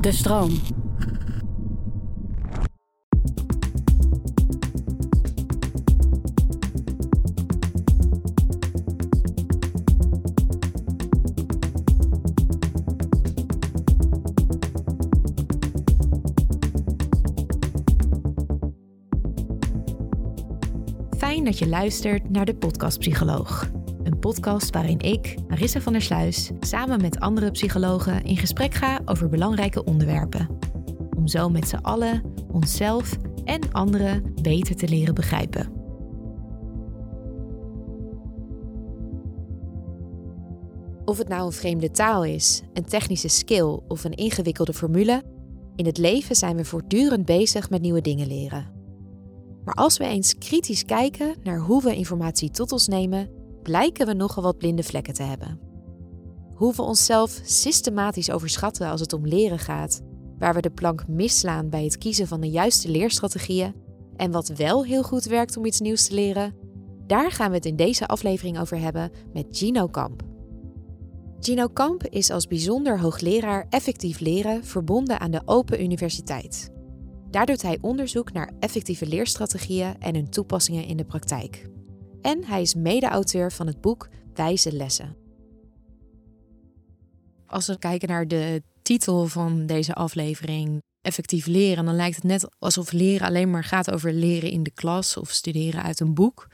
De stroom. Fijn dat je luistert naar de Podcast Psycholoog. Podcast waarin ik, Marissa van der Sluis, samen met andere psychologen in gesprek ga over belangrijke onderwerpen. Om zo met z'n allen onszelf en anderen beter te leren begrijpen. Of het nou een vreemde taal is, een technische skill of een ingewikkelde formule, in het leven zijn we voortdurend bezig met nieuwe dingen leren. Maar als we eens kritisch kijken naar hoe we informatie tot ons nemen, blijken we nogal wat blinde vlekken te hebben. Hoe we onszelf systematisch overschatten als het om leren gaat, waar we de plank misslaan bij het kiezen van de juiste leerstrategieën en wat wel heel goed werkt om iets nieuws te leren, daar gaan we het in deze aflevering over hebben met Gino Kamp. Gino Kamp is als bijzonder hoogleraar effectief leren verbonden aan de Open Universiteit. Daar doet hij onderzoek naar effectieve leerstrategieën en hun toepassingen in de praktijk. En hij is mede-auteur van het boek Wijze Lessen. Als we kijken naar de titel van deze aflevering, effectief leren, dan lijkt het net alsof leren alleen maar gaat over leren in de klas of studeren uit een boek.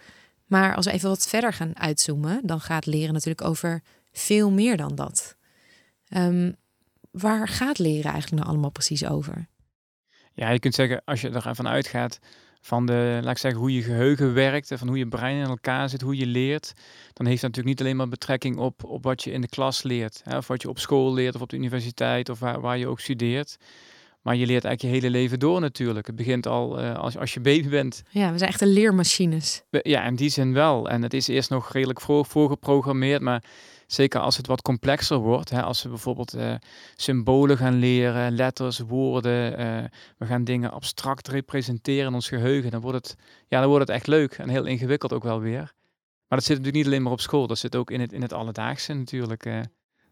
Maar als we even wat verder gaan uitzoomen, dan gaat leren natuurlijk over veel meer dan dat. Um, waar gaat leren eigenlijk nou allemaal precies over? Ja, je kunt zeggen, als je ervan uitgaat van de, laat ik zeggen, hoe je geheugen werkt, van hoe je brein in elkaar zit, hoe je leert, dan heeft dat natuurlijk niet alleen maar betrekking op, op wat je in de klas leert, hè, of wat je op school leert of op de universiteit of waar, waar je ook studeert. Maar je leert eigenlijk je hele leven door natuurlijk. Het begint al uh, als, als je baby bent. Ja, we zijn echt een leermachines. Ja, in die zin wel. En het is eerst nog redelijk voor, voorgeprogrammeerd, maar Zeker als het wat complexer wordt. Hè, als we bijvoorbeeld uh, symbolen gaan leren, letters, woorden. Uh, we gaan dingen abstract representeren in ons geheugen. Dan wordt, het, ja, dan wordt het echt leuk en heel ingewikkeld ook wel weer. Maar dat zit natuurlijk niet alleen maar op school. Dat zit ook in het, in het alledaagse natuurlijk. Uh,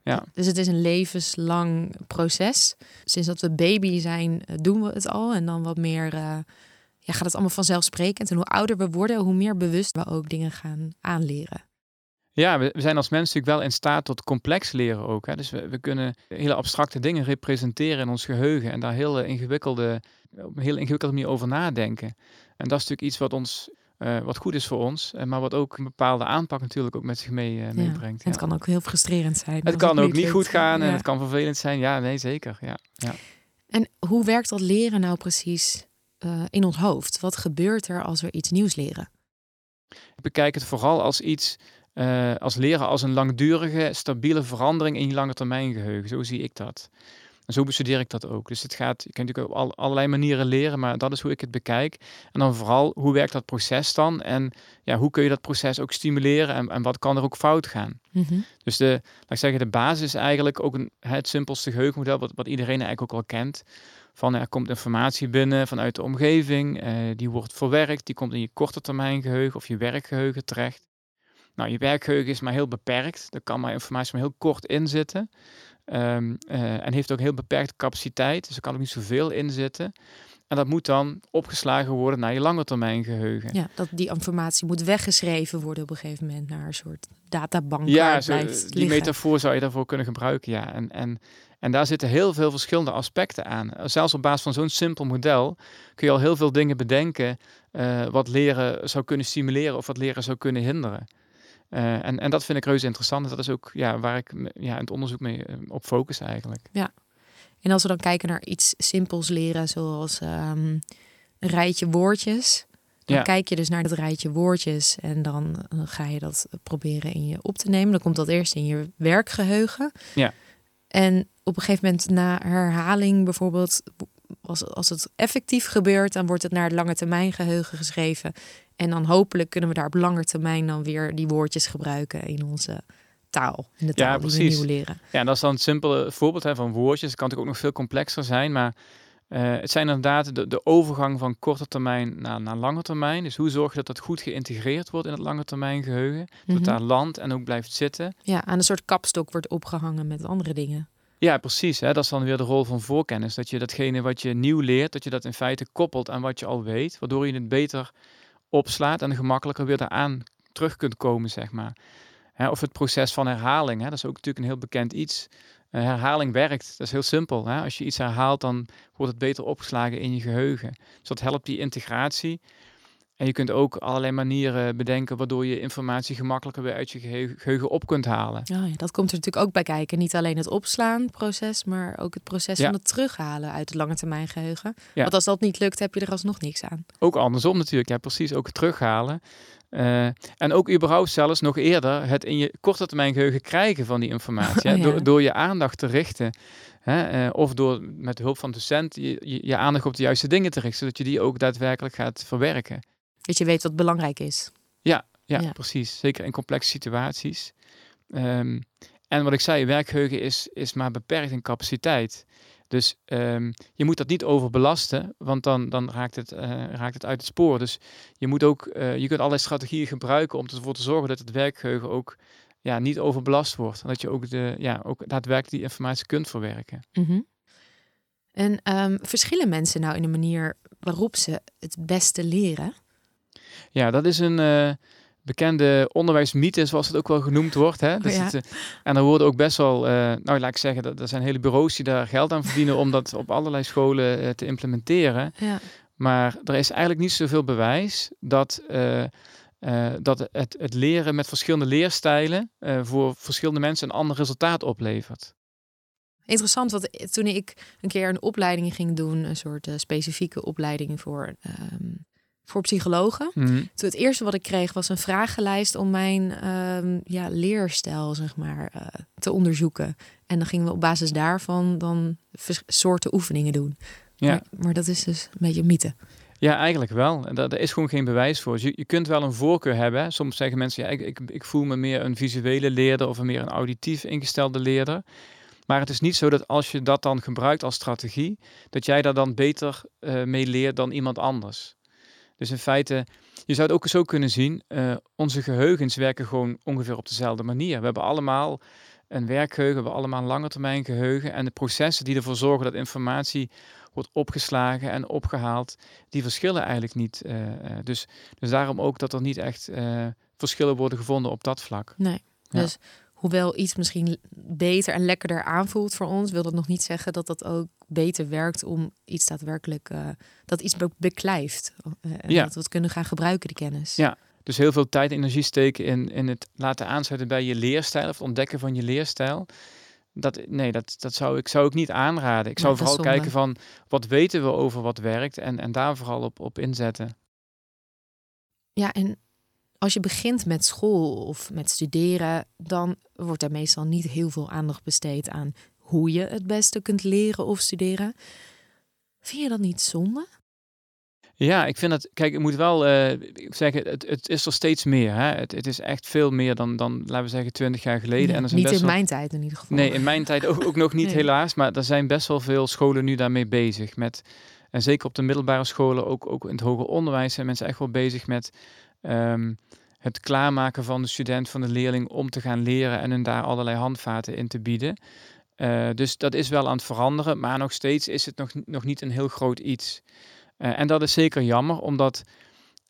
ja. Dus het is een levenslang proces. Sinds dat we baby zijn, doen we het al. En dan wat meer ja, gaat het allemaal vanzelfsprekend. En hoe ouder we worden, hoe meer bewust we ook dingen gaan aanleren. Ja, we, zijn als mens natuurlijk wel in staat tot complex leren ook. Hè? Dus we, we kunnen hele abstracte dingen representeren in ons geheugen en daar hele ingewikkelde, op een heel ingewikkelde manier over nadenken. En dat is natuurlijk iets wat ons uh, wat goed is voor ons, uh, maar wat ook een bepaalde aanpak natuurlijk ook met zich mee, uh, meebrengt. Ja. Het kan ook heel frustrerend zijn. Het kan ook niet goed gaan en het kan vervelend zijn. Ja, nee, zeker. Ja. Ja. En hoe werkt dat leren nou precies in ons hoofd? Wat gebeurt er als we iets nieuws leren? Ik bekijk het vooral als iets uh, als leren als een langdurige, stabiele verandering in je lange termijn geheugen. Zo zie ik dat. En zo bestudeer ik dat ook. Dus het gaat, je kunt natuurlijk op allerlei manieren leren, maar dat is hoe ik het bekijk. En dan vooral, hoe werkt dat proces dan? En ja, hoe kun je dat proces ook stimuleren en, en wat kan er ook fout gaan? Mm -hmm. Dus de, laat ik zeggen, de basis is eigenlijk ook een, het simpelste geheugenmodel, wat, wat iedereen eigenlijk ook al kent. Van er komt informatie binnen vanuit de omgeving, uh, die wordt verwerkt, die komt in je korte termijn geheugen of je werkgeheugen terecht. Nou, je werkgeheugen is maar heel beperkt. Er kan maar informatie maar heel kort in zitten. Um, uh, en heeft ook heel beperkte capaciteit. Dus er kan ook niet zoveel in zitten. En dat moet dan opgeslagen worden naar je langetermijn geheugen. Ja, dat die informatie moet weggeschreven worden op een gegeven moment naar een soort databank. Ja, zo, blijft die liggen. metafoor zou je daarvoor kunnen gebruiken. Ja. En, en, en daar zitten heel veel verschillende aspecten aan. Zelfs op basis van zo'n simpel model kun je al heel veel dingen bedenken eh, wat leren zou kunnen stimuleren of wat leren zou kunnen hinderen. Eh, en, en dat vind ik reuze interessant. Dat is ook ja, waar ik ja, in het onderzoek mee eh, op focus eigenlijk. En als we dan kijken naar iets simpels leren, zoals ehm, een rijtje woordjes. Dan Ja. kijk je dus naar dat rijtje woordjes en dan, eh, ga je dat proberen in je op te nemen. Dan komt dat eerst in je werkgeheugen. Ja. En op een gegeven moment na herhaling bijvoorbeeld, als, als het effectief gebeurt, dan wordt het naar het lange termijn geheugen geschreven. En dan hopelijk kunnen we daar op lange termijn dan weer die woordjes gebruiken in onze taal. In de taal Ja, die we precies. nieuw leren. Ja, en dat is dan een simpele voorbeeld hè, van woordjes. Het kan natuurlijk ook nog veel complexer zijn, maar eh, het zijn inderdaad de, de overgang van korte termijn naar, naar lange termijn. Dus hoe zorg je dat dat goed geïntegreerd wordt in het lange termijn geheugen? Dat Mhm. daar landt en ook blijft zitten. Ja, aan een soort kapstok wordt opgehangen met andere dingen. Ja, precies. Hè? Dat is dan weer de rol van voorkennis. Dat je datgene wat je nieuw leert, dat je dat in feite koppelt aan wat je al weet. Waardoor je het beter opslaat en gemakkelijker weer daaraan terug kunt komen, zeg maar. Hè, of het proces van herhaling. Hè? Dat is ook natuurlijk een heel bekend iets. Eh, herhaling werkt. Dat is heel simpel. Hè? Als je iets herhaalt, dan wordt het beter opgeslagen in je geheugen. Dus dat helpt die integratie. En je kunt ook allerlei manieren bedenken waardoor je informatie gemakkelijker weer uit je geheugen, op kunt halen. Oh ja, dat komt er natuurlijk ook bij kijken. Niet alleen het opslaan proces, maar ook het proces Ja. van het terughalen uit het lange termijn geheugen. Ja. Want als dat niet lukt, heb je er alsnog niks aan. Ook andersom natuurlijk, ja precies, ook het terughalen. Eh, en ook überhaupt zelfs nog eerder het in je korte termijn geheugen krijgen van die informatie. Ja. door, door je aandacht te richten. Hè, eh, of door met hulp van docent je, je, je aandacht op de juiste dingen te richten. Zodat je die ook daadwerkelijk gaat verwerken. Dat je weet wat belangrijk is. Ja, Ja. precies. Zeker in complexe situaties. Ehm, en wat ik zei, werkgeheugen is, is maar beperkt in capaciteit. Dus ehm, je moet dat niet overbelasten, want dan, dan raakt, het, eh, raakt het uit het spoor. Dus je, moet ook, eh, je kunt allerlei strategieën gebruiken om ervoor te zorgen dat het werkgeheugen ook ja, niet overbelast wordt. En dat je ook, de, ja, ook daadwerkelijk die informatie kunt verwerken. Mhm. En ehm, verschillen mensen nou in de manier waarop ze het beste leren? Ja, dat is een eh, bekende onderwijsmythe, zoals het ook wel genoemd wordt. Hè? Dus ja. het, eh, en er worden ook best wel, eh, nou laat ik zeggen, dat er zijn hele bureaus die daar geld aan verdienen om dat op allerlei scholen te implementeren. Ja. Maar er is eigenlijk niet zoveel bewijs dat, dat het, het leren met verschillende leerstijlen voor verschillende mensen een ander resultaat oplevert. Interessant, want toen ik een keer een opleiding ging doen, een soort specifieke opleiding voor, ehm, voor psychologen. Mhm. Toen het eerste wat ik kreeg was een vragenlijst om mijn ehm, ja, leerstijl zeg maar, eh, te onderzoeken. En dan gingen we op basis daarvan dan soorten oefeningen doen. Ja. Maar, maar dat is dus een beetje een mythe. Ja, eigenlijk wel. En Daar, daar is gewoon geen bewijs voor. Dus je, je kunt wel een voorkeur hebben. hè. Soms zeggen mensen, ja, ik, ik, ik voel me meer een visuele leerder of een meer een auditief ingestelde leerder. Maar het is niet zo dat als je dat dan gebruikt als strategie, dat jij daar dan beter eh, mee leert dan iemand anders. Dus in feite, je zou het ook zo kunnen zien, eh, onze geheugens werken gewoon ongeveer op dezelfde manier. We hebben allemaal een werkgeheugen, we hebben allemaal een lange termijn geheugen. En de processen die ervoor zorgen dat informatie wordt opgeslagen en opgehaald, die verschillen eigenlijk niet. eh, eh, dus, dus daarom ook dat er niet echt verschillen worden gevonden op dat vlak. Nee. Ja. Dus hoewel iets misschien beter en lekkerder aanvoelt voor ons, wil dat nog niet zeggen dat dat ook beter werkt om iets daadwerkelijk eh, dat iets be- beklijft. En Ja. Dat we het kunnen gaan gebruiken, die kennis. Ja. Dus heel veel tijd en energie steken in, in het laten aansluiten bij je leerstijl of het ontdekken van je leerstijl. Dat, nee, dat, dat zou ik zou ik niet aanraden. Ik zou vooral kijken van wat weten we over wat werkt en, en daar vooral op, op inzetten. Ja, en als je begint met school of met studeren, dan wordt er meestal niet heel veel aandacht besteed aan hoe je het beste kunt leren of studeren. Vind je dat niet zonde? Ja, ik vind dat, kijk, ik moet wel eh, zeggen, het, het is er steeds meer. Hè? Het, het is echt veel meer dan, dan, laten we zeggen, twintig jaar geleden. Ja, en er zijn niet best in wel... mijn tijd in ieder geval. Nee, in mijn tijd ook, ook nog niet Nee. helaas. Maar er zijn best wel veel scholen nu daarmee bezig. Met, en zeker op de middelbare scholen, ook, ook in het hoger onderwijs, zijn mensen echt wel bezig met ehm, het klaarmaken van de student, van de leerling, om te gaan leren en hun daar allerlei handvaten in te bieden. Uh, dus dat is wel aan het veranderen, maar nog steeds is het nog, nog niet een heel groot iets. Uh, en dat is zeker jammer, omdat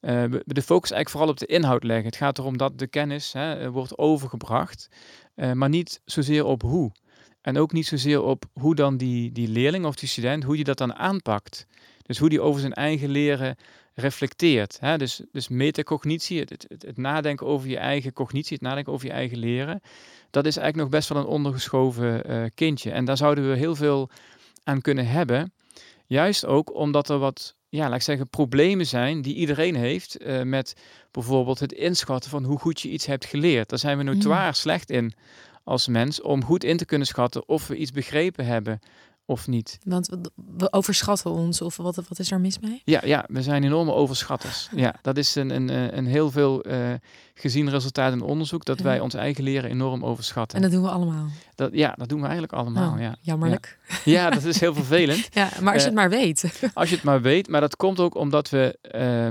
uh, we de focus eigenlijk vooral op de inhoud leggen. Het gaat erom dat de kennis hè, wordt overgebracht, maar niet zozeer op hoe. En ook niet zozeer op hoe dan die, die leerling of die student, hoe die dat dan aanpakt. Dus hoe die over zijn eigen leren reflecteert. Hè? Dus, dus metacognitie, het, het, het, nadenken over je eigen cognitie, het nadenken over je eigen leren, dat is eigenlijk nog best wel een ondergeschoven uh, kindje. En daar zouden we heel veel aan kunnen hebben. Juist ook omdat er wat, ja, laat ik zeggen, problemen zijn die iedereen heeft uh, met bijvoorbeeld het inschatten van hoe goed je iets hebt geleerd. Daar zijn we notoir mm. slecht in als mens om goed in te kunnen schatten of we iets begrepen hebben of niet. Want we overschatten ons, of wat, wat is er mis mee? Ja, ja we zijn enorme overschatters. Ja, dat is een, een, eh, een heel veel uh, gezien resultaat in onderzoek, dat wij ons eigen leren enorm overschatten. En dat doen we allemaal? Dat, ja, dat doen we eigenlijk allemaal, oh, ja. Jammerlijk. Ja. ja. dat is heel vervelend. ja, maar als je het maar weet. als je het maar weet, maar dat komt ook omdat we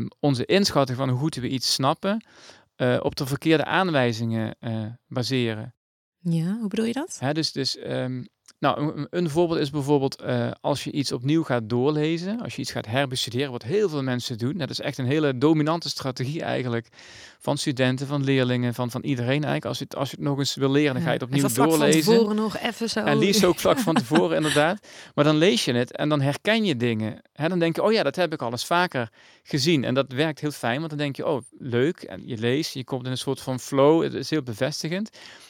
uh, onze inschatting van hoe goed we iets snappen, uh, op de verkeerde aanwijzingen baseren. Ja, hoe bedoel je dat? Ja, dus dus um, nou, een, voorbeeld is bijvoorbeeld uh, als je iets opnieuw gaat doorlezen, als je iets gaat herbestuderen, wat heel veel mensen doen. Dat is echt een hele dominante strategie eigenlijk van studenten, van leerlingen, van, van iedereen eigenlijk. Als je, het, als je het nog eens wil leren, dan ga je het opnieuw vlak doorlezen. Van tevoren nog even zo. En liefst ook vlak van tevoren inderdaad. Maar dan lees je het en dan herken je dingen. Hè, dan denk je, oh ja, dat heb ik al eens vaker gezien. En dat werkt heel fijn, want dan denk je, oh leuk. En je leest, je komt in een soort van flow. Het is heel bevestigend.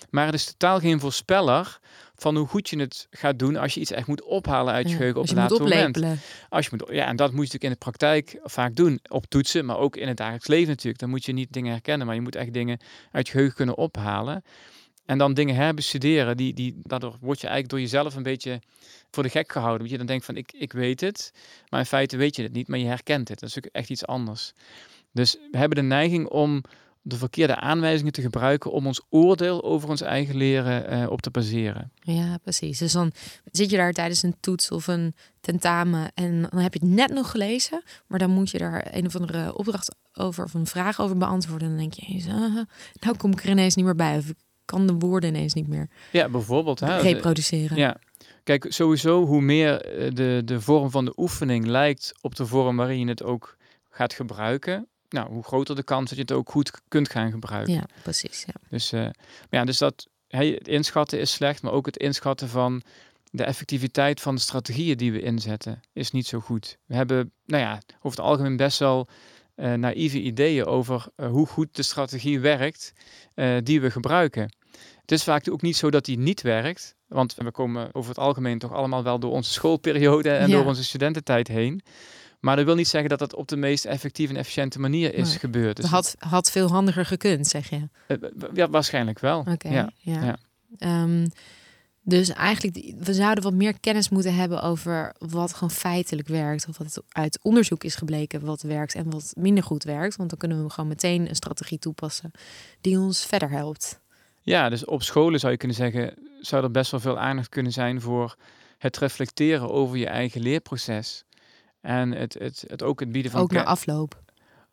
Maar het is totaal geen voorspeller van hoe goed je het gaat doen als je iets echt moet ophalen uit je geheugen op een later moment. Als je moet, ja, en dat moet je natuurlijk in de praktijk vaak doen. Op toetsen, maar ook in het dagelijks leven natuurlijk. Dan moet je niet dingen herkennen, maar je moet echt dingen uit je geheugen kunnen ophalen. En dan dingen herbestuderen, die, die, daardoor word je eigenlijk door jezelf een beetje voor de gek gehouden. Want je dan denkt van, ik, ik weet het, maar in feite weet je het niet, maar je herkent het. Dat is ook echt iets anders. Dus we hebben de neiging om de verkeerde aanwijzingen te gebruiken om ons oordeel over ons eigen leren uh, op te baseren. Ja, precies. Dus dan zit je daar tijdens een toets of een tentamen en dan heb je het net nog gelezen, maar dan moet je daar een of andere opdracht over of een vraag over beantwoorden. En dan denk je, uh, nou kom ik er ineens niet meer bij of ik kan de woorden ineens niet meer. Ja, bijvoorbeeld. Hè, reproduceren. Ja. Kijk, sowieso hoe meer eh, de, de vorm van de oefening lijkt op de vorm waarin je het ook gaat gebruiken, nou, hoe groter de kans dat je het ook goed kunt gaan gebruiken. Ja, precies. Ja. Dus, uh, ja, dus dat het inschatten is slecht, maar ook het inschatten van de effectiviteit van de strategieën die we inzetten is niet zo goed. We hebben, nou ja, over het algemeen best wel uh, naïeve ideeën over uh, hoe goed de strategie werkt die we gebruiken. Het is vaak ook niet zo dat die niet werkt, want we komen over het algemeen toch allemaal wel door onze schoolperiode en ja. door onze studententijd heen. Maar dat wil niet zeggen dat dat op de meest effectieve en efficiënte manier is gebeurd. Dus had, had veel handiger gekund, zeg je? Uh, ja, waarschijnlijk wel. Oké, ja. ja. Um, dus eigenlijk, we zouden wat meer kennis moeten hebben over wat gewoon feitelijk werkt. Of wat uit onderzoek is gebleken wat werkt en wat minder goed werkt. Want dan kunnen we gewoon meteen een strategie toepassen die ons verder helpt. Ja, dus op scholen zou je kunnen zeggen, zou er best wel veel aandacht kunnen zijn voor het reflecteren over je eigen leerproces. En het, het, het ook het bieden van... Ook naar afloop.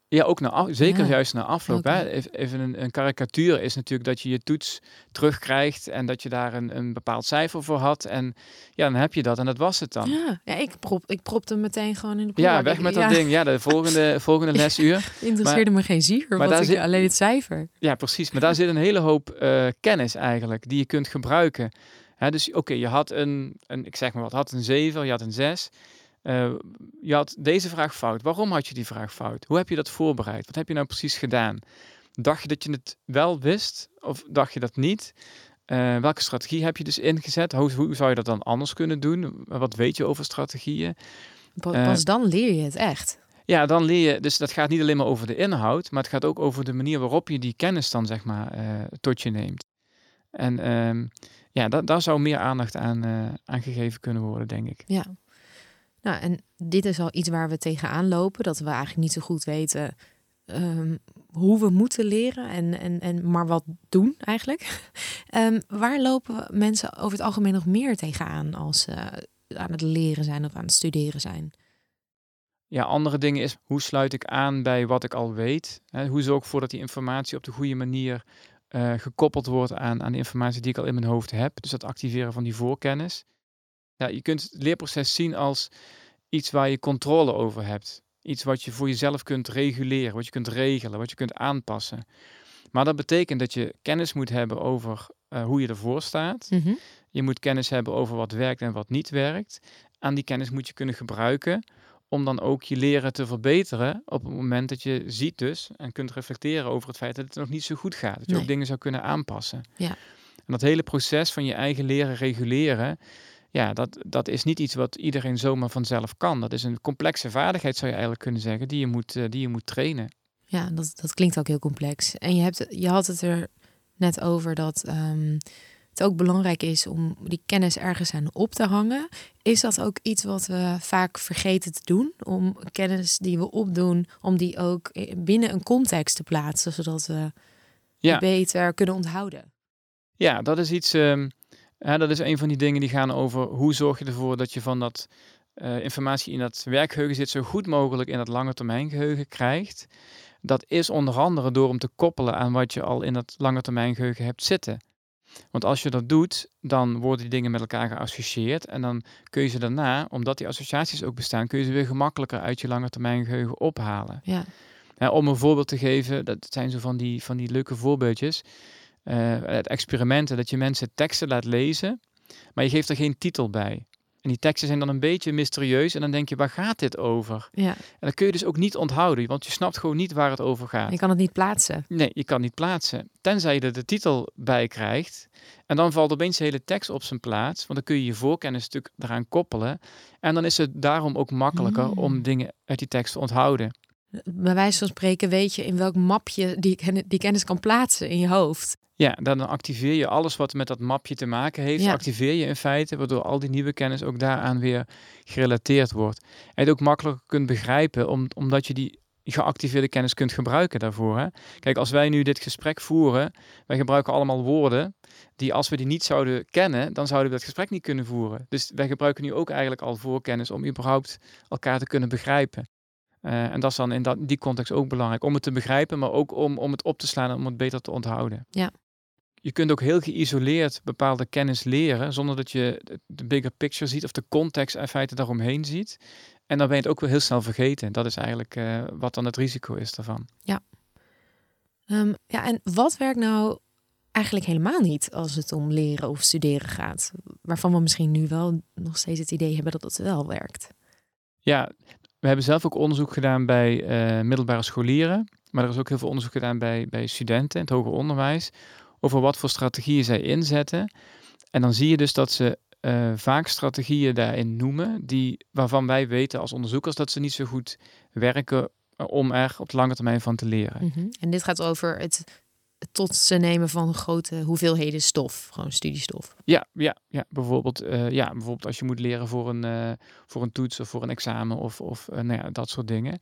Ja, ook naar af, zeker juist naar afloop. Hè? Even een, een karikatuur is natuurlijk dat je je toets terugkrijgt en dat je daar een, een bepaald cijfer voor had. En ja, dan heb je dat en dat was het dan. Ja, ja ik, prop, ik propte meteen gewoon in de Ja, weg met dat ding. Ja, de volgende, volgende lesuur. Interesseerde me geen zier, maar daar zit alleen het cijfer. Ja, precies. Maar daar zit een hele hoop uh, kennis eigenlijk die je kunt gebruiken. Hè, dus oké, je had een, een, ik zeg maar wat, had een 7, je had een 6. Uh, je had deze vraag fout. Waarom had je die vraag fout? Hoe heb je dat voorbereid? Wat heb je nou precies gedaan? Dacht je dat je het wel wist of dacht je dat niet? Uh, welke strategie heb je dus ingezet? Hoe, hoe, zou je dat dan anders kunnen doen? Wat weet je over strategieën? Pas uh, dan leer je het echt. Ja, dan leer je. Dus dat gaat niet alleen maar over de inhoud, maar het gaat ook over de manier waarop je die kennis dan zeg maar tot je neemt. En um, ja, da daar zou meer aandacht aan, aan gegeven kunnen worden, denk ik. Ja. Nou, en dit is al iets waar we tegenaan lopen, dat we eigenlijk niet zo goed weten um, hoe we moeten leren en, en, en maar wat doen eigenlijk. Um, waar lopen mensen over het algemeen nog meer tegenaan als ze aan het leren zijn of aan het studeren zijn? Ja, andere dingen is hoe sluit ik aan bij wat ik al weet? Hè? Hoe zorg ik ervoor dat die informatie op de goede manier eh, gekoppeld wordt aan, aan de informatie die ik al in mijn hoofd heb. Dus dat activeren van die voorkennis. Ja, je kunt het leerproces zien als iets waar je controle over hebt. Iets wat je voor jezelf kunt reguleren, wat je kunt regelen, wat je kunt aanpassen. Maar dat betekent dat je kennis moet hebben over uh, hoe je ervoor staat. Mhm. Je moet kennis hebben over wat werkt en wat niet werkt. Aan die kennis moet je kunnen gebruiken om dan ook je leren te verbeteren op het moment dat je ziet dus en kunt reflecteren over het feit dat het nog niet zo goed gaat. Dat je Nee. ook dingen zou kunnen aanpassen. Ja. En dat hele proces van je eigen leren reguleren, ja, dat, dat is niet iets wat iedereen zomaar vanzelf kan. Dat is een complexe vaardigheid, zou je eigenlijk kunnen zeggen, die je moet, eh, die je moet trainen. Ja, dat, dat klinkt ook heel complex. En je, hebt, je had het er net over dat ehm, het ook belangrijk is om die kennis ergens aan op te hangen. Is dat ook iets wat we vaak vergeten te doen? Om kennis die we opdoen, om die ook i- binnen een context te plaatsen, zodat we Ja. beter kunnen onthouden. Ja, dat is iets. ehm, hè, dat is een van die dingen die gaan over hoe zorg je ervoor dat je van dat eh, informatie in dat werkgeheugen zit, zo goed mogelijk in dat lange termijn geheugen krijgt. Dat is onder andere door hem te koppelen aan wat je al in dat lange termijn geheugen hebt zitten. Want als je dat doet, dan worden die dingen met elkaar geassocieerd. En dan kun je ze daarna, omdat die associaties ook bestaan, kun je ze weer gemakkelijker uit je lange termijn geheugen ophalen. Ja, Ja, om een voorbeeld te geven, dat zijn zo van die, van die leuke voorbeeldjes. Eh, uit experimenten, dat je mensen teksten laat lezen, maar je geeft er geen titel bij. En die teksten zijn dan een beetje mysterieus en dan denk je, waar gaat dit over? ja. En dat kun je dus ook niet onthouden, want je snapt gewoon niet waar het over gaat. je kan het niet plaatsen. Nee, je kan niet plaatsen. Tenzij je er de titel bij krijgt. En dan valt opeens de hele tekst op zijn plaats. Want dan kun je je voorkennis natuurlijk eraan koppelen. En dan is het daarom ook makkelijker Mm. om dingen uit die tekst te onthouden. Bij wijze van spreken weet je in welk mapje die, die kennis kan plaatsen in je hoofd. Ja, dan activeer je alles wat met dat mapje te maken heeft. Ja. Activeer je in feite, waardoor al die nieuwe kennis ook daaraan weer gerelateerd wordt. En het ook makkelijker kunt begrijpen, om, omdat je die geactiveerde kennis kunt gebruiken daarvoor. Hè? Kijk, als wij nu dit gesprek voeren, wij gebruiken allemaal woorden die als we die niet zouden kennen, dan zouden we dat gesprek niet kunnen voeren. Dus wij gebruiken nu ook eigenlijk al voorkennis om überhaupt elkaar te kunnen begrijpen. Eh, en dat is dan in dat, die context ook belangrijk. Om het te begrijpen, maar ook om, om het op te slaan en om het beter te onthouden. Ja. Je kunt ook heel geïsoleerd bepaalde kennis leren, zonder dat je de- bigger picture ziet of de context in feite daaromheen ziet. En dan ben je het ook wel heel snel vergeten. Dat is eigenlijk eh, wat dan het risico is daarvan. Ehm, ja, en wat werkt nou eigenlijk helemaal niet als het om leren of studeren gaat? Waarvan we misschien nu wel nog steeds het idee hebben dat het wel werkt. Ja, we hebben zelf ook onderzoek gedaan bij eh, middelbare scholieren. Maar er is ook heel veel onderzoek gedaan bij, bij studenten in het hoger onderwijs. Over wat voor strategieën zij inzetten. En dan zie je dus dat ze eh, vaak strategieën daarin noemen. Die, waarvan wij weten als onderzoekers dat ze niet zo goed werken eh, om er op de lange termijn van te leren. Mhm. En dit gaat over het, het tot ze nemen van grote hoeveelheden stof, gewoon studiestof. Ja, ja, ja. Bijvoorbeeld, eh, ja, bijvoorbeeld als je moet leren voor een, eh, voor een toets of voor een examen of, of eh, nou ja, dat soort dingen.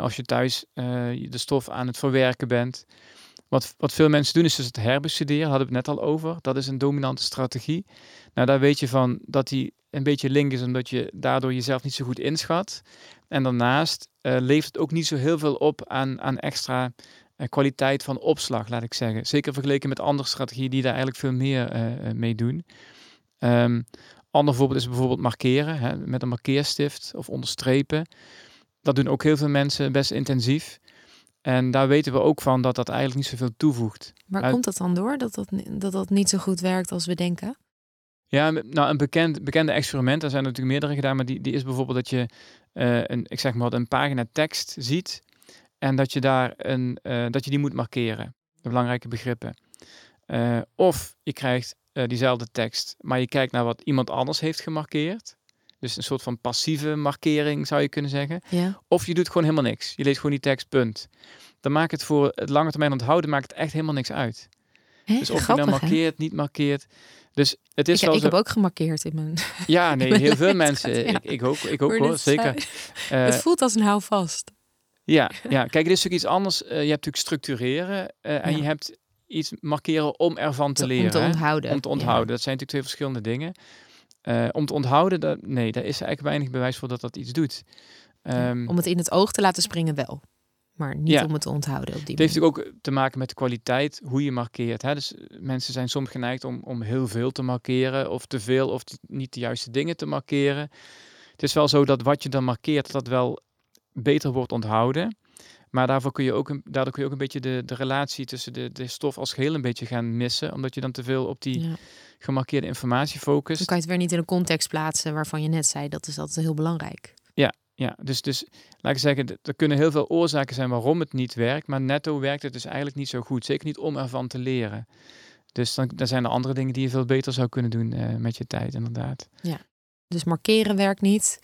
Als je thuis de stof aan het verwerken bent. Wat, wat veel mensen doen is dus het herbestuderen, hadden we het net al over. Dat is een dominante strategie. Nou, daar weet je van dat die een beetje link is, omdat je daardoor jezelf niet zo goed inschat. En daarnaast eh, levert het ook niet zo heel veel op aan, aan extra eh, kwaliteit van opslag, laat ik zeggen. Zeker vergeleken met andere strategieën die daar eigenlijk veel meer eh, mee doen. Ehm ander voorbeeld is bijvoorbeeld markeren, hè, met een markeerstift of onderstrepen. Dat doen ook heel veel mensen best intensief. En daar weten we ook van dat dat eigenlijk niet zoveel toevoegt. Waar Uit- komt dat dan door? Dat dat, dat dat niet zo goed werkt als we denken? Ja, nou een bekend, bekende experiment, er zijn natuurlijk meerdere gedaan, maar die, die is bijvoorbeeld dat je eh, een, ik zeg maar wat, een pagina tekst ziet en dat je daar een, eh, dat je die moet markeren, de belangrijke begrippen. Eh, of je krijgt eh, diezelfde tekst, maar je kijkt naar wat iemand anders heeft gemarkeerd. Dus een soort van passieve markering zou je kunnen zeggen. Ja. Of je doet gewoon helemaal niks. Je leest gewoon die tekst, punt. Dan maakt het voor het lange termijn onthouden maakt het echt helemaal niks uit. Dus of je Grappig, nou hè? markeert, niet markeert. Dus het is Ik, wel ik zo... heb ook gemarkeerd in mijn... Ja, nee, heel veel mensen. ja. Ik, ik ook, ik ook Hoor hoor, dit zeker. het voelt als een houvast. Ja, ja, kijk, dit is natuurlijk iets anders. Eh, je hebt natuurlijk structureren eh, en je hebt iets markeren om ervan te Om leren. te hè. onthouden. Om te onthouden. Dat zijn natuurlijk twee verschillende dingen. Eh, om te onthouden, dat, nee, daar is eigenlijk weinig bewijs voor dat dat iets doet. Ehm, Om het in het oog te laten springen wel. maar niet Ja. om het te onthouden op die Het heeft natuurlijk ook te maken met de kwaliteit, hoe je markeert. Hè? Dus mensen zijn soms geneigd om, om heel veel te markeren, of te veel, of niet de juiste dingen te markeren. Het is wel zo dat wat je dan markeert, dat wel beter wordt onthouden. Maar daarvoor kun je ook een, daardoor kun je ook een beetje de, de relatie tussen de, de stof als geheel een beetje gaan missen. Omdat je dan te veel op die Ja. gemarkeerde informatie Dan focust. kan je het weer niet in een context plaatsen waarvan je net zei, dat is altijd heel belangrijk. Ja, dus, dus laat ik zeggen, er kunnen heel veel oorzaken zijn waarom het niet werkt. Maar netto werkt het dus eigenlijk niet zo goed. Zeker niet om ervan te leren. Dus dan, dan zijn er andere dingen die je veel beter zou kunnen doen eh, met je tijd, inderdaad. Dus markeren werkt niet.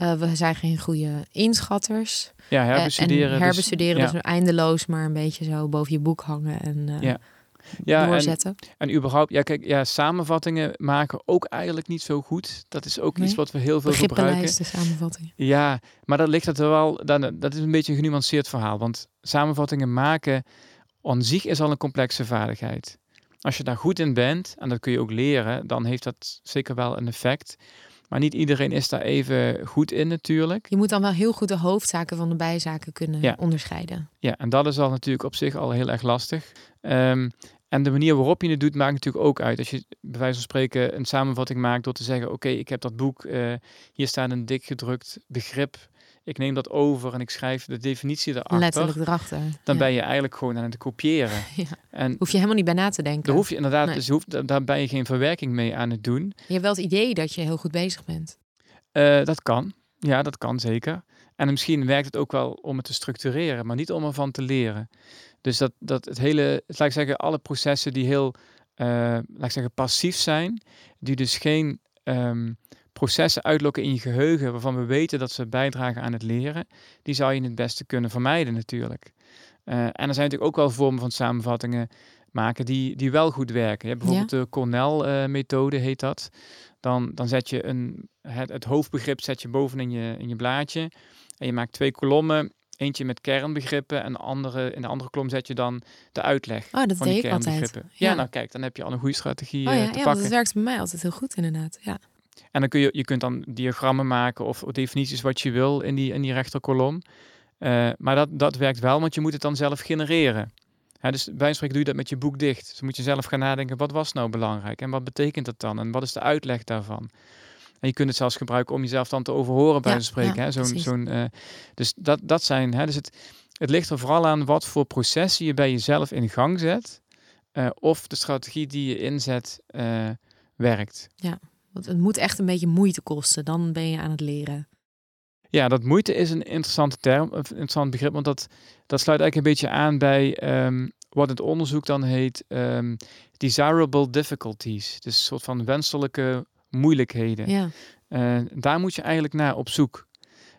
Eh, we zijn geen goede inschatters. Ja, Eh, herbestuderen. en dus- herbestuderen, ja. dus eindeloos maar een beetje zo boven je boek hangen en eh, Ja, ja, en, doorzetten. en überhaupt, ja, kijk, ja, samenvattingen maken ook eigenlijk niet zo goed. Dat is ook iets wat we heel veel gebruiken. Begrippenlijsten, samenvattingen. Ja, maar dat ligt het er wel. Dan, dat is een beetje een genuanceerd verhaal. Want samenvattingen maken aan zich is al een complexe vaardigheid. Als je daar goed in bent, en dat kun je ook leren, dan heeft dat zeker wel een effect. Maar niet iedereen is daar even goed in natuurlijk. Je moet dan wel heel goed de hoofdzaken van de bijzaken kunnen Ja. onderscheiden. Ja, en dat is al natuurlijk op zich al heel erg lastig. Ehm, en de manier waarop je het doet maakt natuurlijk ook uit. Als je bij wijze van spreken een samenvatting maakt door te zeggen: Oké, ik heb dat boek, eh, hier staat een dik gedrukt begrip. Ik neem dat over en ik schrijf de definitie erachter. Letterlijk erachter. Dan Ja. ben je eigenlijk gewoon aan het kopiëren. Ja. En Hoef je helemaal niet bij na te denken. daar hoef je inderdaad, Nee. dus hoeft, daar- daar ben je geen verwerking mee aan het doen. Je hebt wel het idee dat je heel goed bezig bent. Eh, dat kan. Ja, dat kan zeker. En misschien werkt het ook wel om het te structureren, maar niet om ervan te leren. Dus dat, dat het hele, laat ik zeggen, alle processen die heel, eh, laat ik zeggen, passief zijn, die dus geen ehm, processen uitlokken in je geheugen waarvan we weten dat ze bijdragen aan het leren, die zou je het beste kunnen vermijden natuurlijk. Eh, en er zijn natuurlijk ook wel vormen van samenvattingen maken die, die wel goed werken. Je hebt bijvoorbeeld de Cornell-methode, heet dat. Dan, dan zet je een, het, het hoofdbegrip zet je boven in je, in je blaadje. En je maakt twee kolommen. Eentje met kernbegrippen en de andere, in de andere kolom zet je dan de uitleg Oh, dat van die deed ik altijd. kernbegrippen. Ja. Ja. nou kijk, dan heb je al een goede strategie Oh eh, ja, te ja het werkt bij mij altijd heel goed inderdaad. Ja. En dan kun je, je kunt dan diagrammen maken of definities wat je wil in die, in die rechterkolom. Eh, maar dat, dat werkt wel, want je moet het dan zelf genereren. Hè, dus bij spreken doe je dat met je boek dicht. Dus moet je zelf gaan nadenken, wat was nou belangrijk? En wat betekent dat dan? En wat is de uitleg daarvan? En je kunt het zelfs gebruiken om jezelf dan te overhoren, bij Ja, van spreken. ja, hè? Zo'n, zo'n, eh, dus dat, dat zijn, hè? dus het, het ligt er vooral aan wat voor processen je bij jezelf in gang zet. eh, of de strategie die je inzet werkt. Want het moet echt een beetje moeite kosten. Dan ben je aan het leren. Ja, dat moeite is een interessante term, een interessant begrip, want dat, dat sluit eigenlijk een beetje aan bij ehm, wat het onderzoek dan heet ehm, desirable difficulties. Dus een soort van wenselijke moeilijkheden. Ja. Eh, daar moet je eigenlijk naar op zoek.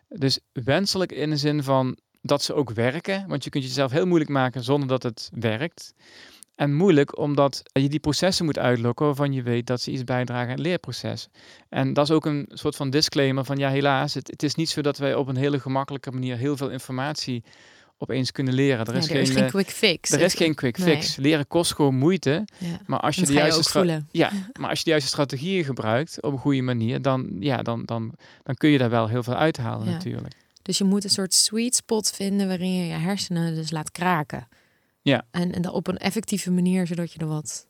Dus wenselijk in de zin van dat ze ook werken, want je kunt jezelf heel moeilijk maken zonder dat het werkt. En moeilijk omdat je die processen moet uitlokken waarvan je weet dat ze iets bijdragen aan het leerproces. En dat is ook een soort van disclaimer van ja, helaas, het, het is niet zo dat wij op een hele gemakkelijke manier heel veel informatie opeens kunnen leren. Er is, er is geen, eh, quick fix. er is geen quick Nee. fix. Leren kost gewoon moeite. Ja. Maar als je, de je juiste ja, maar als je de juiste strategieën gebruikt op een goede manier, dan, ja, dan, dan, dan kun je daar wel heel veel uithalen Ja. natuurlijk. Dus je moet een soort sweet spot vinden waarin je je hersenen dus laat kraken. Ja. En, en dat op een effectieve manier, zodat je er wat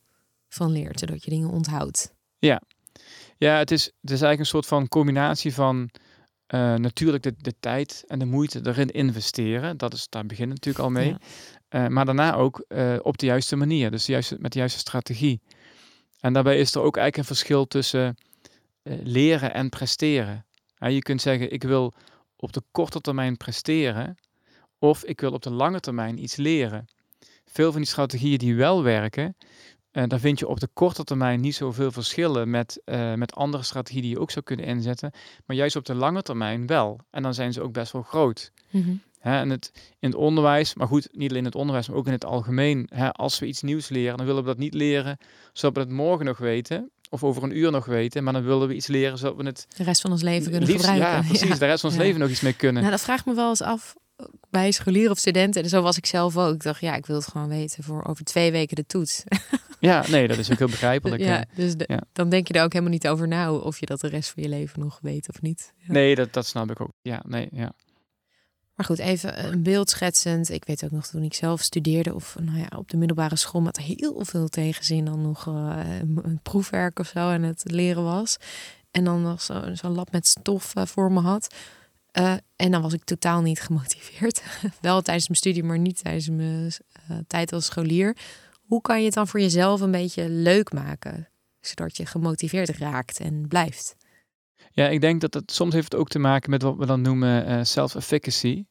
van leert, zodat je dingen onthoudt. Ja, het is, het is eigenlijk een soort van combinatie van eh, natuurlijk de, de tijd en de moeite erin investeren. Dat is, daar begint natuurlijk al mee. Ja. Eh, maar daarna ook eh, op de juiste manier, dus de juiste, met de juiste strategie. En daarbij is er ook eigenlijk een verschil tussen leren en presteren. Ja, je kunt zeggen, ik wil op de korte termijn presteren, of ik wil op de lange termijn iets leren. Veel van die strategieën die wel werken, eh daar vind je op de korte termijn niet zoveel verschillen met, eh, met andere strategieën die je ook zou kunnen inzetten, maar juist op de lange termijn wel. En dan zijn ze ook best wel groot. Mhm. Hè, en het, in het onderwijs, maar goed, niet alleen in het onderwijs, maar ook in het algemeen. Hè, als we iets nieuws leren, dan willen we dat niet leren zodat we het morgen nog weten. Of over een uur nog weten. Maar dan willen we iets leren zodat we het De rest van ons leven kunnen liefst, gebruiken. ja, precies, de rest van ons Ja. leven nog iets mee kunnen. Nou, dat vraagt me wel eens af bij scholieren of studenten. En zo was ik zelf ook. Ik dacht, ja, ik wil het gewoon weten voor over twee weken de toets. Ja, nee, dat is ook heel begrijpelijk. ja, dus de- Ja. dan denk je er ook helemaal niet over na of je dat de rest van je leven nog weet of niet. Ja. Nee, dat, dat snap ik ook. Ja, nee, ja. Maar goed, even een beeld schetsend. Ik weet ook nog toen ik zelf studeerde of nou ja, op de middelbare school met heel veel tegenzin dan nog uh, een proefwerk of zo en het leren was. En dan nog zo'n zo lab met stof uh, voor me had. Uh, en dan was ik totaal niet gemotiveerd. Wel tijdens mijn studie, maar niet tijdens mijn tijd als scholier. Hoe kan je het dan voor jezelf een beetje leuk maken? Zodat je gemotiveerd raakt en blijft. Ja, ik denk dat het soms heeft ook te maken met wat we dan noemen uh, self-efficacy.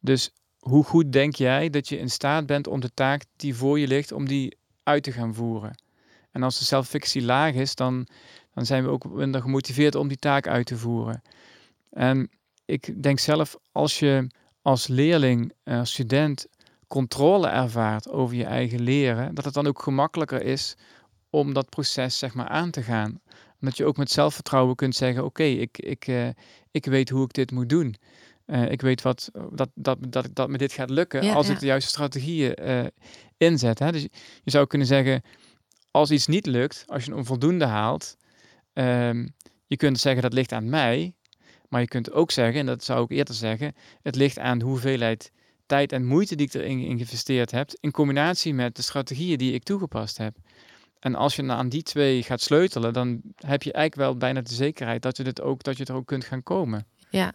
Dus hoe goed denk jij dat je in staat bent om de taak die voor je ligt, om die uit te gaan voeren? En als de self-efficacy laag is, dan, dan zijn we ook minder gemotiveerd om die taak uit te voeren. En ik denk zelf, als je als leerling, als eh, student, controle ervaart over je eigen leren, dat het dan ook gemakkelijker is om dat proces zeg maar aan te gaan. Omdat je ook met zelfvertrouwen kunt zeggen: Oké, ik, ik, uh, ik weet hoe ik dit moet doen. Uh, ik weet wat, dat, dat, dat, dat me dit gaat lukken als ik de juiste strategieën uh, inzet. Hè? Dus je zou kunnen zeggen: als iets niet lukt, als je een onvoldoende haalt, um, je kunt zeggen dat ligt aan mij. Maar je kunt ook zeggen, en dat zou ik eerder zeggen, het ligt aan de hoeveelheid tijd en moeite die ik erin geïnvesteerd heb, in combinatie met de strategieën die ik toegepast heb. En als je aan die twee gaat sleutelen, dan heb je eigenlijk wel bijna de zekerheid dat je, dit ook, dat je er ook kunt gaan komen. Ja,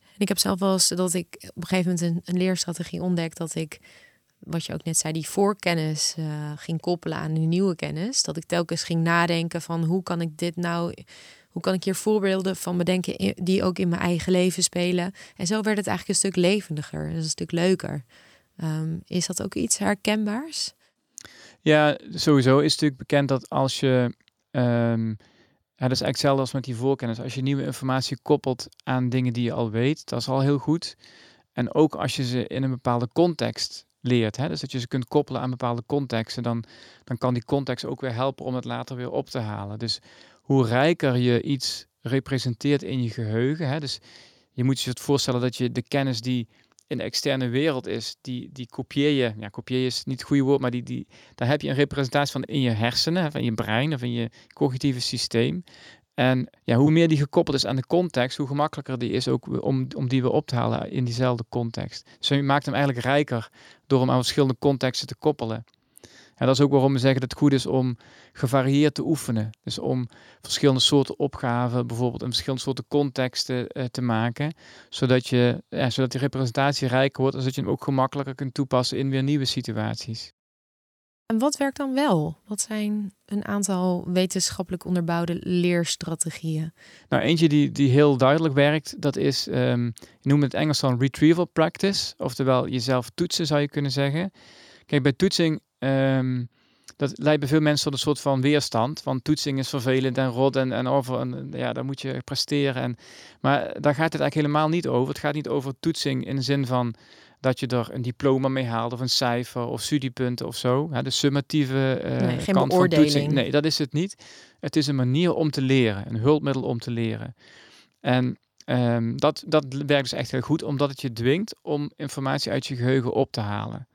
en ik heb zelf wel eens dat ik op een gegeven moment een, een leerstrategie ontdekt dat ik, wat je ook net zei, die voorkennis uh, ging koppelen aan de nieuwe kennis. Dat ik telkens ging nadenken van hoe kan ik dit nou hoe kan ik hier voorbeelden van bedenken die ook in mijn eigen leven spelen? En zo werd het eigenlijk een stuk levendiger, dus een stuk leuker. Um, is dat ook iets herkenbaars? Ja, sowieso is natuurlijk bekend dat als je. Ja, dat is eigenlijk hetzelfde als met die voorkennis. Als je nieuwe informatie koppelt aan dingen die je al weet, dat is al heel goed. En ook als je ze in een bepaalde context leert. Hè? Dus dat je ze kunt koppelen aan bepaalde contexten. Dan, dan kan die context ook weer helpen om het later weer op te halen. Dus hoe rijker je iets representeert in je geheugen. Hè? Dus je moet je het voorstellen dat je de kennis die in de externe wereld is, die, die kopieer je. Ja, kopieer is niet het goede woord, maar die, die, daar heb je een representatie van in je hersenen, van je brein of in je cognitieve systeem. En ja, hoe meer die gekoppeld is aan de context, hoe gemakkelijker die is ook om, om die weer op te halen in diezelfde context. Dus je maakt hem eigenlijk rijker door hem aan verschillende contexten te koppelen. En dat is ook waarom we zeggen dat het goed is om gevarieerd te oefenen. Dus om verschillende soorten opgaven, bijvoorbeeld in verschillende soorten contexten uh, te maken. Zodat, je, ja, zodat die representatie rijker wordt en zodat je hem ook gemakkelijker kunt toepassen in weer nieuwe situaties. En wat werkt dan wel? Wat zijn een aantal wetenschappelijk onderbouwde leerstrategieën? Nou, eentje die, die heel duidelijk werkt, dat is, um, je noemt het Engels dan retrieval practice. Oftewel jezelf toetsen zou je kunnen zeggen. Kijk, bij toetsing Um, dat leidt bij veel mensen tot een soort van weerstand. Want toetsing is vervelend en rot en, en over. En, ja, dan moet je presteren. En, maar daar gaat het eigenlijk helemaal niet over. Het gaat niet over toetsing in de zin van dat je er een diploma mee haalt of een cijfer of studiepunten of zo. Ja, de summatieve uh, nee, geen kant van toetsing. Nee, dat is het niet. Het is een manier om te leren, een hulpmiddel om te leren. En um, dat, dat werkt dus echt heel goed, omdat het je dwingt om informatie uit je geheugen op te halen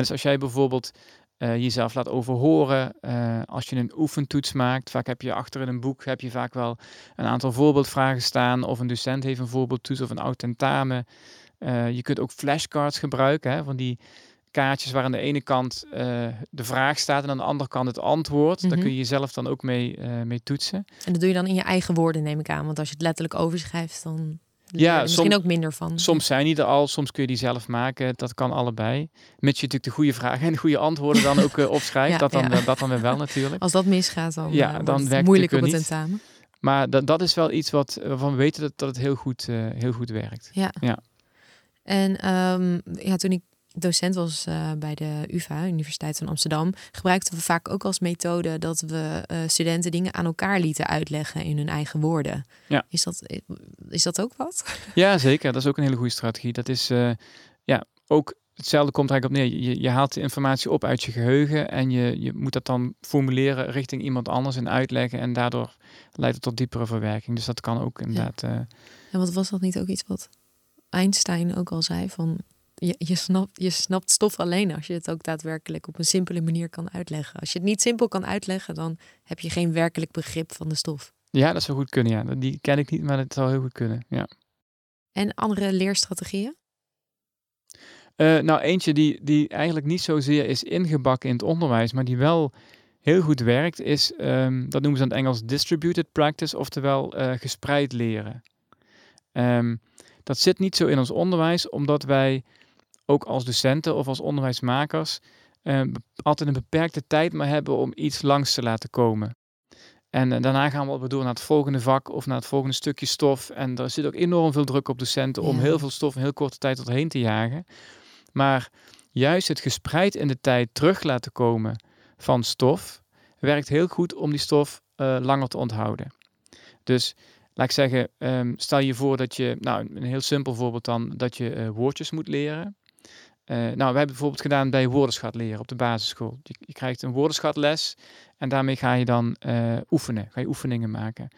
dus als jij bijvoorbeeld uh, jezelf laat overhoren, uh, als je een oefentoets maakt, vaak heb je achter in een boek heb je vaak wel een aantal voorbeeldvragen staan, of een docent heeft een voorbeeldtoets of een oud tentamen. Uh, je kunt ook flashcards gebruiken, hè, van die kaartjes waar aan de ene kant de vraag staat en aan de andere kant het antwoord. Daar mhm. kun je jezelf dan ook mee, mee toetsen. En dat doe je dan in je eigen woorden, neem ik aan. Want als je het letterlijk overschrijft, dan ja, misschien ook minder van. Soms zijn die er al, soms kun je die zelf maken. Dat kan allebei. Mits je natuurlijk de goede vragen en de goede antwoorden dan ook uh, opschrijft. dat, dan, dat dan weer wel natuurlijk. Als dat misgaat, dan, ja, uh, dan werkt het moeilijk op het tentamen. Maar dat, dat is wel iets wat, waarvan we weten dat, dat het heel goed, uh, heel goed werkt. Ja. ja. En um, ja, toen ik docent was uh, bij de UvA, Universiteit van Amsterdam, gebruikten we vaak ook als methode dat we uh, studenten dingen aan elkaar lieten uitleggen in hun eigen woorden. Ja. Is, dat, is dat ook wat? Ja, zeker. Dat is ook een hele goede strategie. Dat is uh, ja, ook hetzelfde komt eigenlijk op neer. Je, je haalt de informatie op uit je geheugen en je, je moet dat dan formuleren richting iemand anders en uitleggen. En daardoor leidt het tot diepere verwerking. Dus dat kan ook inderdaad. Ja. En wat was dat niet ook iets wat Einstein ook al zei? Van je, je, snapt, je snapt stof alleen als je het ook daadwerkelijk op een simpele manier kan uitleggen. Als je het niet simpel kan uitleggen, dan heb je geen werkelijk begrip van de stof. Ja, dat zou goed kunnen. Ja. Die ken ik niet, maar dat zou heel goed kunnen. Ja. En andere leerstrategieën? Uh, nou, eentje die, die eigenlijk niet zozeer is ingebakken in het onderwijs, maar die wel heel goed werkt, is, um, dat noemen ze in het Engels distributed practice, oftewel uh, gespreid leren. Um, dat zit niet zo in ons onderwijs, omdat wij ook als docenten of als onderwijsmakers uh, altijd een beperkte tijd maar hebben om iets langs te laten komen. En uh, daarna gaan we door naar het volgende vak of naar het volgende stukje stof. En er zit ook enorm veel druk op docenten om heel veel stof in heel korte tijd tot heen te jagen. Maar juist het gespreid in de tijd terug laten komen van stof werkt heel goed om die stof uh, langer te onthouden. Dus laat ik zeggen, um, stel je voor dat je, nou een heel simpel voorbeeld dan, dat je uh, woordjes moet leren. Uh, nou, we hebben bijvoorbeeld gedaan bij woordenschat leren op de basisschool. Je, je krijgt een woordenschatles en daarmee ga je dan uh, oefenen, ga je oefeningen maken.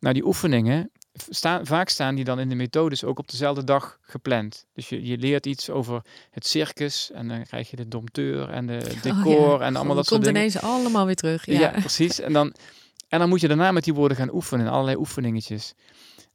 Nou, die oefeningen, staan, vaak staan die dan in de methodes ook op dezelfde dag gepland. Dus je, je leert iets over het circus en dan krijg je de dompteur en de decor oh ja. en allemaal dat soort dingen. komt ineens allemaal weer terug. Ja, ja precies. En dan, en dan moet je daarna met die woorden gaan oefenen, allerlei oefeningetjes.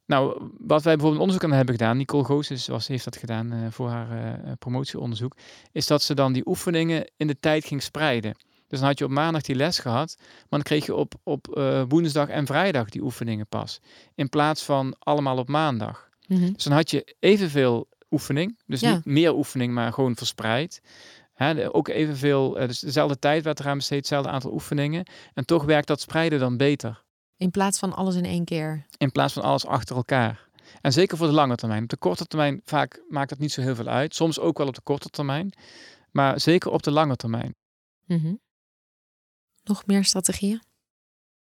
Nou, wat wij bijvoorbeeld onderzoek aan hebben gedaan, Nicole Goossens was, heeft dat gedaan uh, voor haar uh, promotieonderzoek, is dat ze dan die oefeningen in de tijd ging spreiden. Dus dan had je op maandag die les gehad, maar dan kreeg je op, op uh, woensdag en vrijdag die oefeningen pas. In plaats van allemaal op maandag. Mm -hmm. Dus dan had je evenveel oefening, dus ja. niet meer oefening, maar gewoon verspreid. Hè, ook evenveel, dus dezelfde tijd werd eraan besteed, hetzelfde aantal oefeningen. En toch werkt dat spreiden dan beter. In plaats van alles in één keer. In plaats van alles achter elkaar. En zeker voor de lange termijn. Op de korte termijn vaak maakt dat niet zo heel veel uit. Soms ook wel op de korte termijn. Maar zeker op de lange termijn. Mm -hmm. Nog meer strategieën?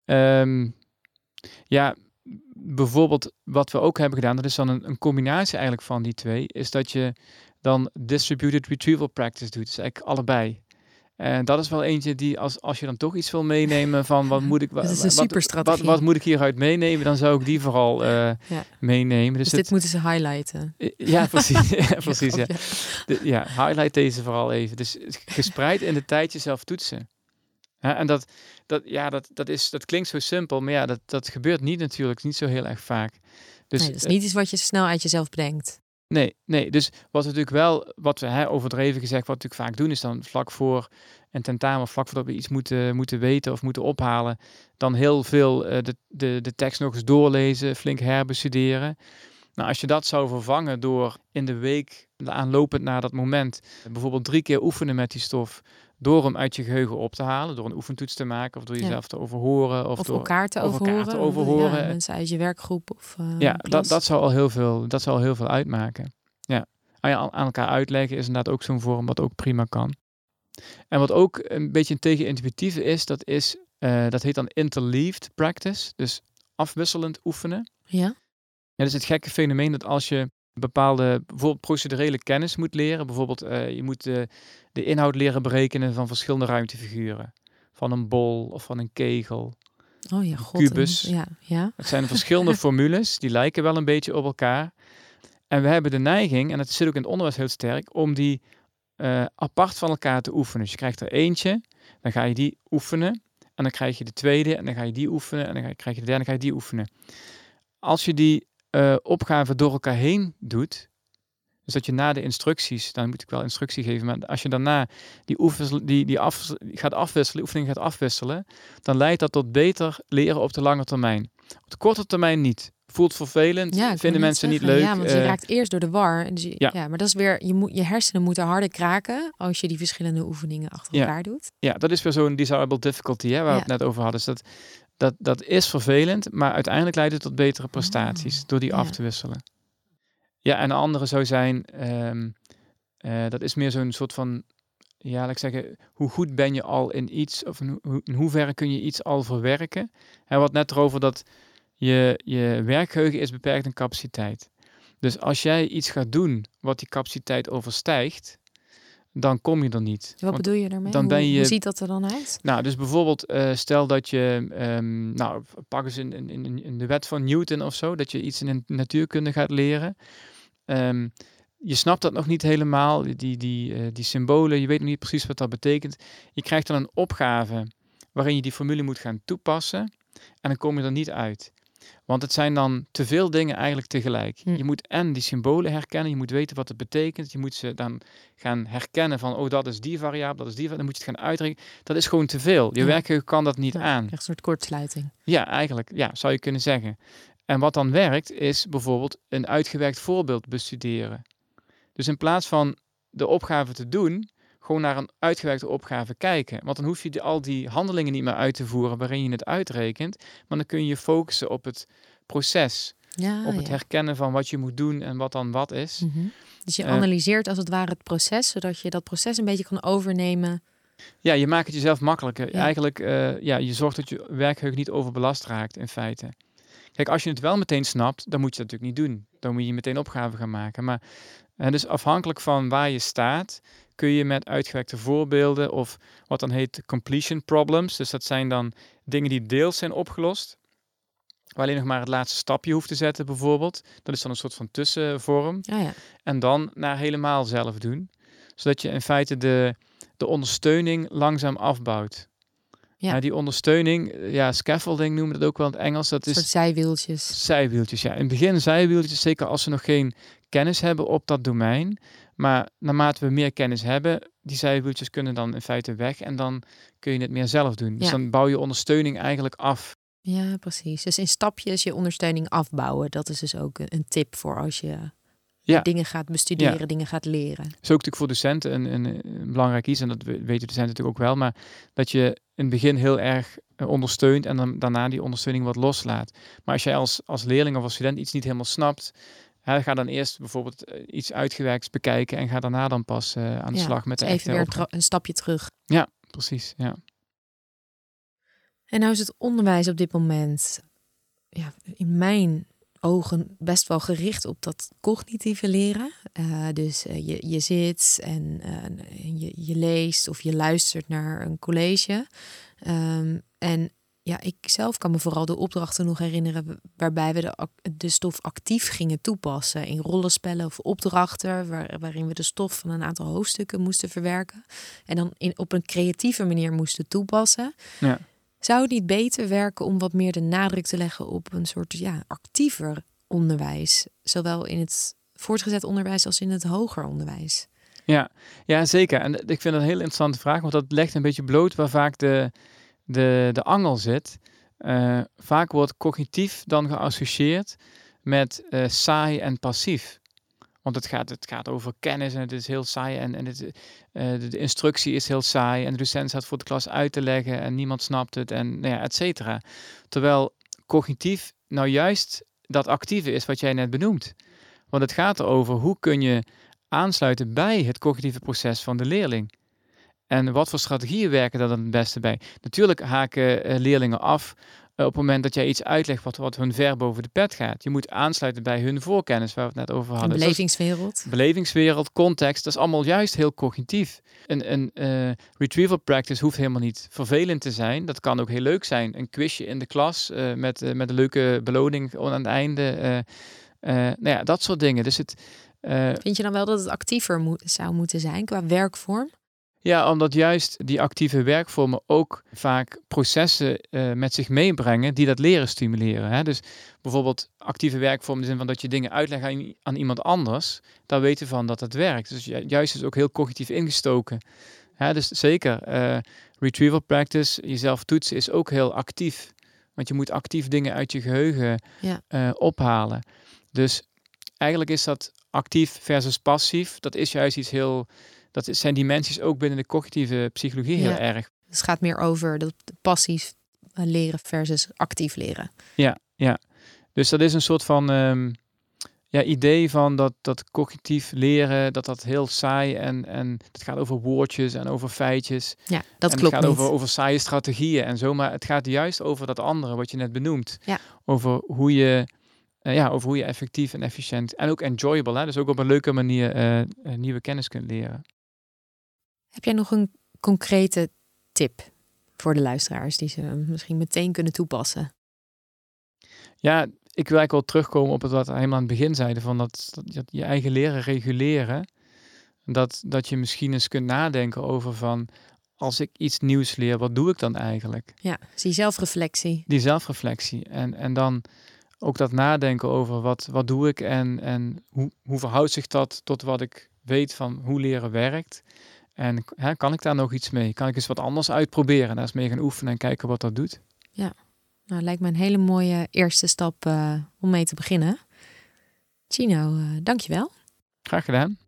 Um, ja, bijvoorbeeld wat we ook hebben gedaan, dat is dan een, een, combinatie eigenlijk van die twee, is dat je dan distributed retrieval practice doet. Dus eigenlijk allebei. En dat is wel eentje die, als, als je dan toch iets wil meenemen van wat moet ik, wat, wat, wat, wat, moet ik hieruit meenemen, dan zou ik die vooral uh, ja. meenemen. Dus, dus dit het, moeten ze highlighten. Ja, precies. ja, precies ja. De, ja, highlight deze vooral even. Dus gespreid in de tijd jezelf toetsen. Ja, en dat, dat, ja, dat, dat, is, dat klinkt zo simpel, maar ja, dat, dat gebeurt niet natuurlijk, niet zo heel erg vaak. Dus, nee, dat is niet iets wat je snel uit jezelf bedenkt. Nee, nee. Dus wat we natuurlijk wel, wat we hè, overdreven gezegd, wat we natuurlijk vaak doen, is dan vlak voor een tentamen, vlak voordat we iets moeten, moeten weten of moeten ophalen, dan heel veel uh, de, de, de tekst nog eens doorlezen, flink herbestuderen. Nou, als je dat zou vervangen door in de week aanlopend naar dat moment bijvoorbeeld drie keer oefenen met die stof, door hem uit je geheugen op te halen, door een oefentoets te maken of door jezelf ja. te overhoren. Of, of door elkaar te overhoren. Elkaar te overhoren. Ja, mensen uit je werkgroep. Of, uh, ja, dat, dat, zou al heel veel, dat zou al heel veel uitmaken. Ja. Aan, aan elkaar uitleggen is inderdaad ook zo'n vorm wat ook prima kan. En wat ook een beetje een tegenintuïtieve is, dat, is uh, dat heet dan interleaved practice. Dus afwisselend oefenen. Ja. Ja, dat is het gekke fenomeen dat als je bepaalde bijvoorbeeld procedurele kennis moet leren. Bijvoorbeeld uh, je moet uh, de inhoud leren berekenen van verschillende ruimtefiguren. Van een bol of van een kegel. Oh ja, god. Kubus. Ja, ja. Het zijn verschillende formules, die lijken wel een beetje op elkaar. En we hebben de neiging, en dat zit ook in het onderwijs heel sterk, om die uh, apart van elkaar te oefenen. Dus je krijgt er eentje, dan ga je die oefenen. En dan krijg je de tweede, en dan ga je die oefenen. En dan krijg je de derde, en dan ga je die oefenen. Als je die uh, opgaven door elkaar heen doet. Dus dat je na de instructies, dan moet ik wel instructie geven, maar als je daarna die, oefens, die, die af, gaat afwisselen, oefening gaat afwisselen, dan leidt dat tot beter leren op de lange termijn. Op de korte termijn niet. Voelt vervelend, ja, vinden mensen niet leuk. Ja, want je uh, raakt eerst door de war. Dus je, ja. ja. maar dat is weer, je, moet, je hersenen moeten harder kraken als je die verschillende oefeningen achter ja. elkaar doet. Ja, dat is weer zo'n desirable difficulty, hè, waar we het net over hadden. Dus dat, dat, dat is vervelend, maar uiteindelijk leidt het tot betere prestaties oh, door die ja. af te wisselen. Ja, en de andere zou zijn, um, uh, dat is meer zo'n soort van, ja, laat ik zeggen, hoe goed ben je al in iets, of in, ho in hoeverre kun je iets al verwerken. Hij had net erover dat je, je werkgeheugen is beperkt in capaciteit. Dus als jij iets gaat doen wat die capaciteit overstijgt, dan kom je er niet. Wat Want bedoel je daarmee? Dan hoe, ben je, hoe ziet dat er dan uit? Nou, dus bijvoorbeeld, uh, stel dat je, um, nou, pak eens in, in, in, de wet van Newton of zo, dat je iets in natuurkunde gaat leren. Um, je snapt dat nog niet helemaal, die, die, uh, die symbolen, je weet nog niet precies wat dat betekent. Je krijgt dan een opgave waarin je die formule moet gaan toepassen en dan kom je er niet uit. Want het zijn dan te veel dingen eigenlijk tegelijk. Hm. Je moet en die symbolen herkennen, je moet weten wat het betekent. Je moet ze dan gaan herkennen van, oh dat is die variabele, dat is die, dan moet je het gaan uitrekenen. Dat is gewoon te veel. Je Ja. werkgeheugen kan dat niet Ja, aan. Echt een soort kortsluiting. Ja, eigenlijk, ja, zou je kunnen zeggen. En wat dan werkt, is bijvoorbeeld een uitgewerkt voorbeeld bestuderen. Dus in plaats van de opgave te doen, gewoon naar een uitgewerkte opgave kijken. Want dan hoef je al die handelingen niet meer uit te voeren waarin je het uitrekent. Maar dan kun je je focussen op het proces. Ja, op het ja. herkennen van wat je moet doen en wat dan wat is. Mhm. Dus je Eh, analyseert als het ware het proces, zodat je dat proces een beetje kan overnemen. Ja, je maakt het jezelf makkelijker. Ja. Eigenlijk, eh, ja, je zorgt dat je werkgeheugen niet overbelast raakt in feite. Kijk, als je het wel meteen snapt, dan moet je dat natuurlijk niet doen. Dan moet je meteen opgaven gaan maken. Maar eh, dus afhankelijk van waar je staat, kun je met uitgewerkte voorbeelden of wat dan heet completion problems. Dus dat zijn dan dingen die deels zijn opgelost. Waar alleen nog maar het laatste stapje hoeft te zetten, bijvoorbeeld. Dat is dan een soort van tussenvorm. Ja, ja. En dan naar helemaal zelf doen. Zodat je in feite de, de ondersteuning langzaam afbouwt. Ja. Ja. die ondersteuning, ja, scaffolding noemen we dat ook wel in het Engels. Dat is zijwieltjes. zijwieltjes. Ja, in het begin zijwieltjes, zeker als ze nog geen kennis hebben op dat domein. Maar naarmate we meer kennis hebben, die zijwieltjes kunnen dan in feite weg. En dan kun je het meer zelf doen. Dus dan bouw je ondersteuning eigenlijk af. Ja, precies. Dus in stapjes je ondersteuning afbouwen. Dat is dus ook een, tip voor als je Ja. dingen gaat bestuderen, dingen gaat leren. is ook natuurlijk voor docenten een, een, een belangrijk iets, en dat we- weten docenten natuurlijk ook wel, maar dat je in het begin heel erg eh, ondersteunt en dan daarna die ondersteuning wat loslaat. Maar als jij als, als leerling of als student iets niet helemaal snapt, hè, ga dan eerst bijvoorbeeld eh, iets uitgewerkt bekijken en ga daarna dan pas eh, aan de Ja, slag met de Dus echte even weer een, stapje terug. Precies, ja. En nou is het onderwijs op dit moment, ja, in mijn ogen, best wel gericht op dat cognitieve leren. Eh, dus je, je zit en je, je leest of je luistert naar een college. Ehm, en ja, ik zelf kan me vooral de opdrachten nog herinneren waarbij we de, de stof actief gingen toepassen in rollenspellen of opdrachten, waar, waarin we de stof van een aantal hoofdstukken moesten verwerken en dan in, op een creatieve manier moesten toepassen. Ja. Zou het niet beter werken om wat meer de nadruk te leggen op een soort ja, actiever onderwijs, zowel in het voortgezet onderwijs als in het hoger onderwijs? Ja, ja, zeker. En ik vind dat een heel interessante vraag, want dat legt een beetje bloot waar vaak de, de, de angel zit. Eh, vaak wordt cognitief dan geassocieerd met eh, saai en passief. Want het gaat, het gaat over kennis en het is heel saai en, en het, eh, de, instructie is heel saai en de docent staat voor de klas uit te leggen en niemand snapt het en nou ja, et cetera. Terwijl cognitief nou juist dat actieve is wat jij net benoemt. Want het gaat erover hoe kun je aansluiten bij het cognitieve proces van de leerling. En wat voor strategieën werken daar dan het beste bij? Natuurlijk haken eh, leerlingen af eh, op het moment dat jij iets uitlegt wat, wat hun ver boven de pet gaat. Je moet aansluiten bij hun voorkennis, waar we het net over Een hadden. Dus belevingswereld. belevingswereld, context, dat is allemaal juist heel cognitief. Een, een eh, retrieval practice hoeft helemaal niet vervelend te zijn. Dat kan ook heel leuk zijn. Een quizje in de klas met, met een leuke beloning aan het einde. nou ja, dat soort dingen. Dus het, Vind je dan wel dat het actiever moet, zou moeten zijn qua werkvorm? Ja, omdat juist die actieve werkvormen ook vaak processen eh, met zich meebrengen die dat leren stimuleren. Hè? Dus bijvoorbeeld actieve werkvormen in de zin van dat je dingen uitlegt aan, iemand anders, daar weten van dat het werkt. Dus ju- juist is ook heel cognitief ingestoken. Hè? Dus zeker, eh, retrieval practice, jezelf toetsen is ook heel actief. Want je moet actief dingen uit je geheugen Ja. eh, ophalen. Dus eigenlijk is dat actief versus passief, dat is juist iets heel dat zijn dimensies ook binnen de cognitieve psychologie heel Ja. erg. Het gaat meer over dat passief eh, leren versus actief leren. Ja, ja. Dus dat is een soort van ehm, ja, idee van dat, dat cognitief leren, dat dat heel saai en, en het gaat over woordjes en over feitjes. Ja, dat en klopt het gaat niet. over, over saaie strategieën en zo, maar het gaat juist over dat andere wat je net benoemt. Ja. Over hoe je, eh, ja, over hoe je effectief en efficiënt en ook enjoyable, hè, dus ook op een leuke manier eh, nieuwe kennis kunt leren. Heb jij nog een concrete tip voor de luisteraars die ze misschien meteen kunnen toepassen? Ja, ik wil eigenlijk wel terugkomen op het wat we helemaal aan het begin zeiden, van dat, dat je- je eigen leren reguleren. Dat, dat je misschien eens kunt nadenken over van, als ik iets nieuws leer, wat doe ik dan eigenlijk? Ja, zie zelfreflectie. Die zelfreflectie. En, en dan ook dat nadenken over wat, wat doe ik en, en hoe, hoe verhoudt zich dat tot wat ik weet van hoe leren werkt. En hè, kan ik daar nog iets mee? Kan ik eens wat anders uitproberen? Daar eens mee gaan oefenen en kijken wat dat doet. Ja, nou lijkt me een hele mooie eerste stap uh, om mee te beginnen. Chino, uh, dankjewel. Graag gedaan.